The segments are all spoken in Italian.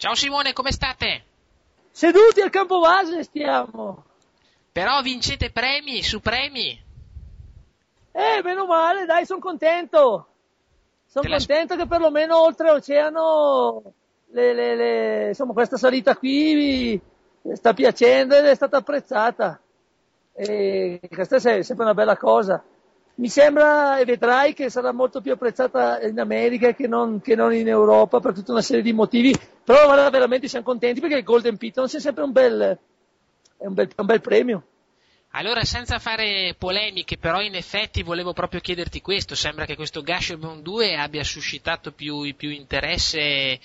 Ciao Simone, come state? Seduti al campo base stiamo. Però vincete premi su premi. Eh, meno male, dai, sono contento. Sono contento che perlomeno oltreoceano le, le, le, insomma, questa salita qui sta piacendo ed è stata apprezzata. E questa è sempre una bella cosa. Mi sembra, e vedrai, che sarà molto più apprezzata in America che non, che non in Europa per tutta una serie di motivi, però guarda, veramente siamo contenti perché il Golden Piton è sempre un bel, è un bel, un bel premio. Allora, senza fare polemiche, però in effetti volevo proprio chiederti questo, sembra che questo Gashobon 2 abbia suscitato più, più interesse e,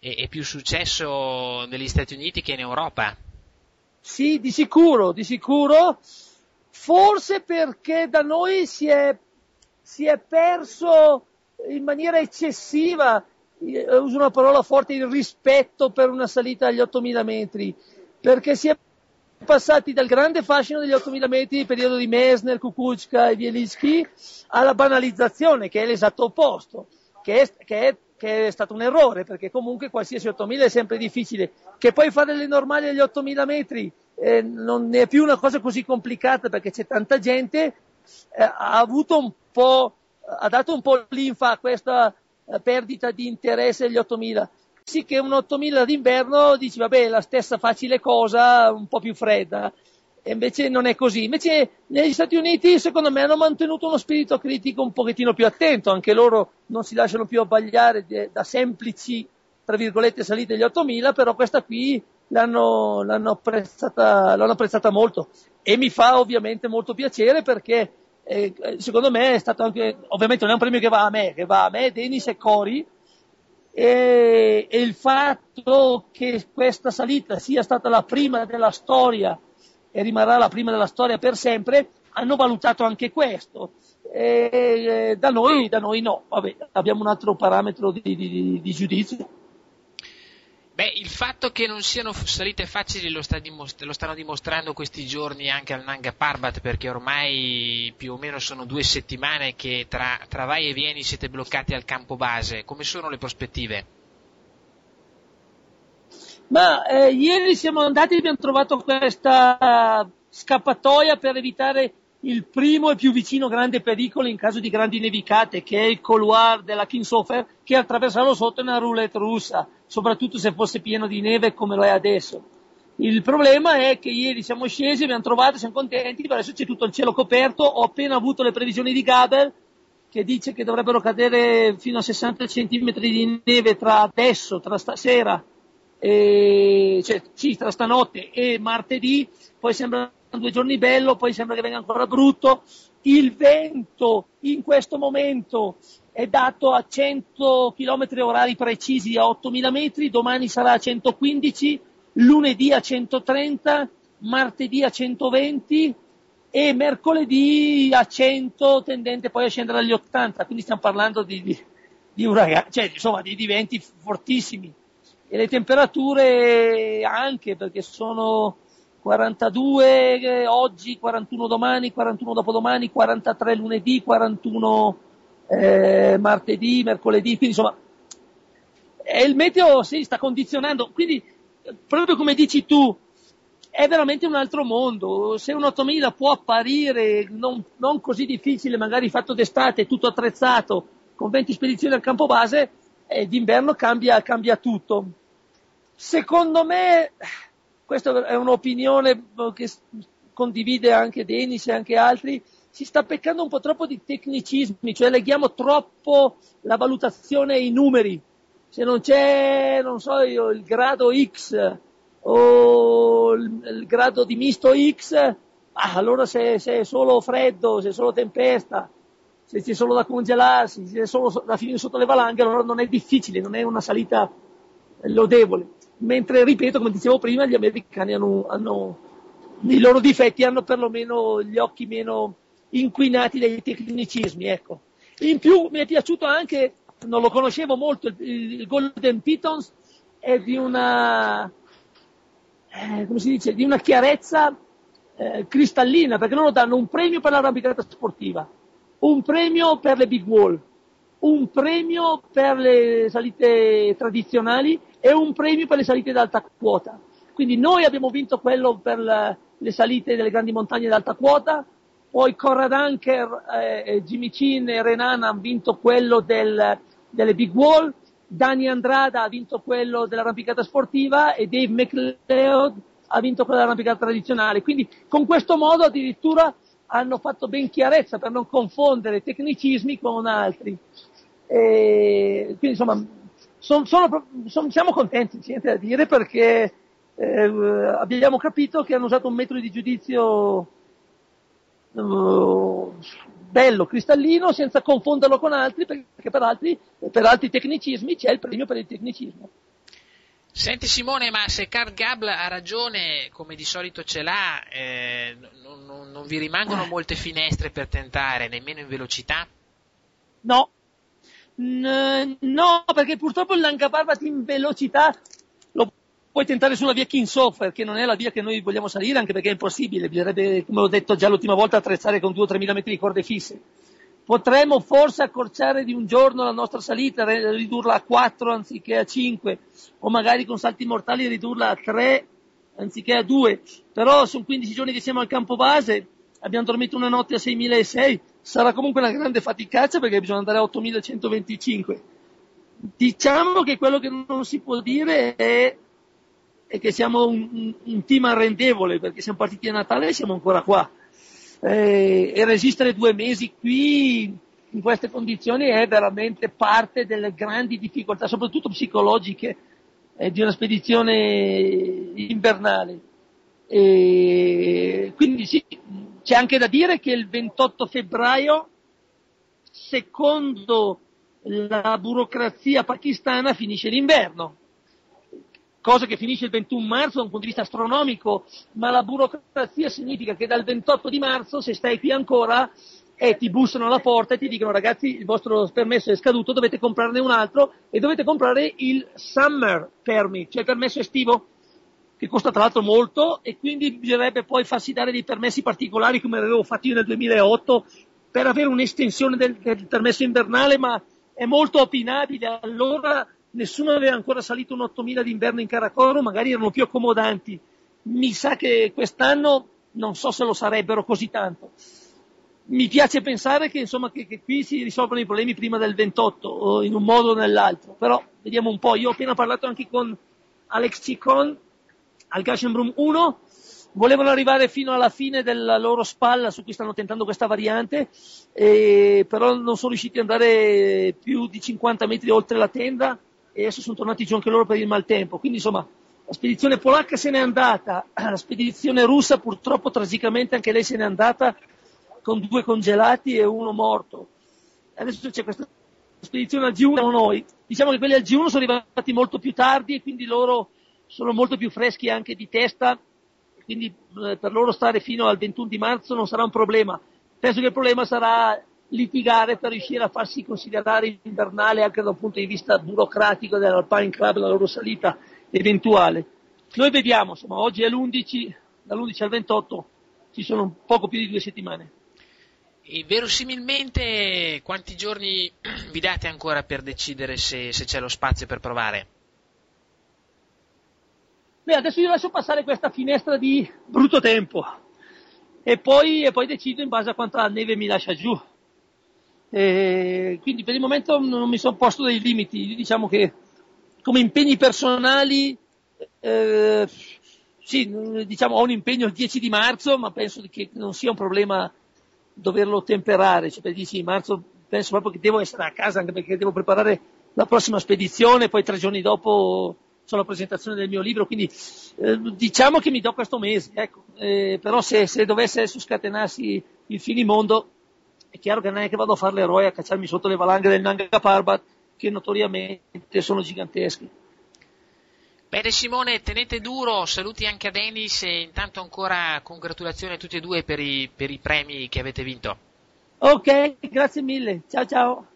e, più successo negli Stati Uniti che in Europa. Sì, di sicuro, di sicuro, forse perché da noi si è, si è perso in maniera eccessiva, eh, uso una parola forte, il rispetto per una salita agli 8000 metri, perché si è passati dal grande fascino degli 8000 metri, periodo di Mesner, Kukuchka e Bielinski, alla banalizzazione, che è l'esatto opposto, che è, che, è, che è, stato un errore, perché comunque qualsiasi 8000 è sempre difficile. Che poi fare le normali agli 8000 metri eh, non è più una cosa così complicata, perché c'è tanta gente, eh, ha avuto un po', ha dato un po' l'infa a questa eh, perdita di interesse agli 8000 sì che un 8000 d'inverno dici vabbè la stessa facile cosa, un po' più fredda. E invece non è così. Invece negli Stati Uniti secondo me hanno mantenuto uno spirito critico un pochettino più attento, anche loro non si lasciano più abbagliare da semplici, tra virgolette, salite degli 8000, però questa qui l'hanno, l'hanno, apprezzata, l'hanno apprezzata molto. E mi fa ovviamente molto piacere perché eh, secondo me è stato anche, ovviamente non è un premio che va a me, che va a me, Denis e Cori, e, e il fatto che questa salita sia stata la prima della storia e rimarrà la prima della storia per sempre, hanno valutato anche questo. E, da, noi, da noi no, Vabbè, abbiamo un altro parametro di, di, di giudizio. Beh, il fatto che non siano salite facili lo, sta dimost- lo, stanno dimostrando questi giorni anche al Nanga Parbat perché ormai più o meno sono due settimane che tra, tra vai e vieni siete bloccati al campo base. Come sono le prospettive? Ma eh, ieri siamo andati e abbiamo trovato questa scappatoia per evitare il primo e più vicino grande pericolo in caso di grandi nevicate, che è il couloir della Kingshofer, che attraversarlo sotto una roulette russa, soprattutto se fosse pieno di neve come lo è adesso. Il problema è che ieri siamo scesi, abbiamo trovato, siamo contenti, adesso c'è tutto il cielo coperto, ho appena avuto le previsioni di Gabel, che dice che dovrebbero cadere fino a 60 cm di neve tra adesso, tra stasera, e, cioè, sì, tra stanotte e martedì, poi sembra due giorni bello, poi sembra che venga ancora brutto. Il vento in questo momento è dato a 100 km orari precisi a 8000 metri, domani sarà a 115, lunedì a 130, martedì a 120 e mercoledì a 100 tendente poi a scendere agli 80, quindi stiamo parlando di, di, di uragani, cioè insomma di, di venti fortissimi e le temperature anche perché sono 42 eh, oggi, 41 domani, 41 dopodomani, 43 lunedì, 41 eh, martedì, mercoledì, quindi insomma e il meteo si sta condizionando, quindi proprio come dici tu, è veramente un altro mondo. Se un 8000 può apparire non, non così difficile, magari fatto d'estate, tutto attrezzato, con 20 spedizioni al campo base, eh, d'inverno cambia, cambia tutto. Secondo me, questa è un'opinione che condivide anche Denis e anche altri, si sta peccando un po' troppo di tecnicismi, cioè leghiamo troppo la valutazione ai numeri. Se non c'è, non so io, il grado X o il, il grado di misto X, ah, allora se, se, è solo freddo, se è solo tempesta, se c'è solo da congelarsi, se è solo da finire sotto le valanghe, allora non è difficile, non è una salita lodevole mentre ripeto, come dicevo prima, gli americani hanno, hanno i loro difetti hanno perlomeno gli occhi meno inquinati dai tecnicismi, ecco. In più mi è piaciuto anche, non lo conoscevo molto, il, il Golden Pitons è di una, eh, come si dice, di una chiarezza eh, cristallina, perché loro danno un premio per l'arrampicata sportiva, un premio per le big wall, un premio per le salite tradizionali e un premio per le salite d'alta quota. Quindi noi abbiamo vinto quello per le salite delle grandi montagne d'alta quota, poi Conrad Anker, eh, Jimmy Chin e Renan hanno vinto quello del, delle Big Wall, Dani Andrada ha vinto quello dell'arrampicata sportiva e Dave McLeod ha vinto quello dell'arrampicata tradizionale. Quindi con questo modo addirittura hanno fatto ben chiarezza per non confondere tecnicismi con altri. E quindi insomma son, sono, son, siamo contenti, c'è niente da dire, perché eh, abbiamo capito che hanno usato un metodo di giudizio uh, bello, cristallino, senza confonderlo con altri, perché per altri, per altri tecnicismi c'è il premio per il tecnicismo. Senti Simone, ma se Carl Gable ha ragione, come di solito ce l'ha, eh, non, non, non, vi rimangono molte finestre per tentare, nemmeno in velocità? No, N- no, perché purtroppo il Lancaparbat in velocità lo puoi tentare sulla via King Software, che non è la via che noi vogliamo salire, anche perché è impossibile, bisognerebbe, come ho detto già l'ultima volta, attrezzare con 2 o 3 mila metri di corde fisse. Potremmo forse accorciare di un giorno la nostra salita, ridurla a 4 anziché a 5, o magari con salti mortali ridurla a 3 anziché a 2, però sono 15 giorni che siamo al campo base, abbiamo dormito una notte a 6.600, sarà comunque una grande faticaccia perché bisogna andare a 8.125. Diciamo che quello che non si può dire è, è che siamo un, un, team arrendevole perché siamo partiti a Natale e siamo ancora qua eh, e resistere due mesi qui in queste condizioni è veramente parte delle grandi difficoltà, soprattutto psicologiche, eh, di una spedizione invernale. E quindi sì, c'è anche da dire che il 28 febbraio, secondo la burocrazia pakistana, finisce l'inverno cosa che finisce il 21 marzo da un punto di vista astronomico, ma la burocrazia significa che dal 28 di marzo, se stai qui ancora, e ti bussano alla porta e ti dicono ragazzi il vostro permesso è scaduto, dovete comprarne un altro e dovete comprare il summer permit, cioè il permesso estivo, che costa tra l'altro molto e quindi bisognerebbe poi farsi dare dei permessi particolari come avevo fatto io nel 2008 per avere un'estensione del, del permesso invernale, ma è molto opinabile. Allora nessuno aveva ancora salito un 8000 d'inverno in Caracoro, magari erano più accomodanti. Mi sa che quest'anno non so se lo sarebbero così tanto. Mi piace pensare che, insomma, che, che qui si risolvono i problemi prima del 28, o in un modo o nell'altro, però vediamo un po'. Io ho appena parlato anche con Alex Cicon al Gashenbrum 1, volevano arrivare fino alla fine della loro spalla su cui stanno tentando questa variante, però non sono riusciti ad andare più di 50 metri oltre la tenda e adesso sono tornati giù anche loro per il maltempo. Quindi insomma la spedizione polacca se n'è andata, la spedizione russa purtroppo tragicamente anche lei se n'è andata con due congelati e uno morto. Adesso c'è questa spedizione al G1 siamo noi. Diciamo che quelli al G1 sono arrivati molto più tardi e quindi loro sono molto più freschi anche di testa, quindi eh, per loro stare fino al 21 di marzo non sarà un problema. Penso che il problema sarà litigare per riuscire a farsi considerare invernale anche dal punto di vista burocratico dell'Alpine Club la loro salita eventuale. Noi vediamo, insomma, oggi è l'11, dall'11 al 28 ci sono poco più di due settimane. E verosimilmente quanti giorni vi date ancora per decidere se, se c'è lo spazio per provare? Beh, adesso io lascio passare questa finestra di brutto tempo e poi, e poi decido in base a quanta neve mi lascia giù. E quindi per il momento non mi sono posto dei limiti, diciamo che come impegni personali, eh, sì, diciamo ho un impegno il 10 di marzo, ma penso che non sia un problema doverlo temperare, cioè per il 10 di marzo penso proprio che devo essere a casa anche perché devo preparare la prossima spedizione, poi tre giorni dopo c'è la presentazione del mio libro, quindi eh, diciamo che mi do questo mese, ecco. eh, però se, se dovesse scatenarsi il finimondo è chiaro che non è che vado a fare l'eroe a cacciarmi sotto le valanghe del Nanga Parbat, che notoriamente sono giganteschi. Bene Simone, tenete duro, saluti anche a Dennis e intanto ancora congratulazioni a tutti e due per i, per i premi che avete vinto. Ok, grazie mille, ciao ciao.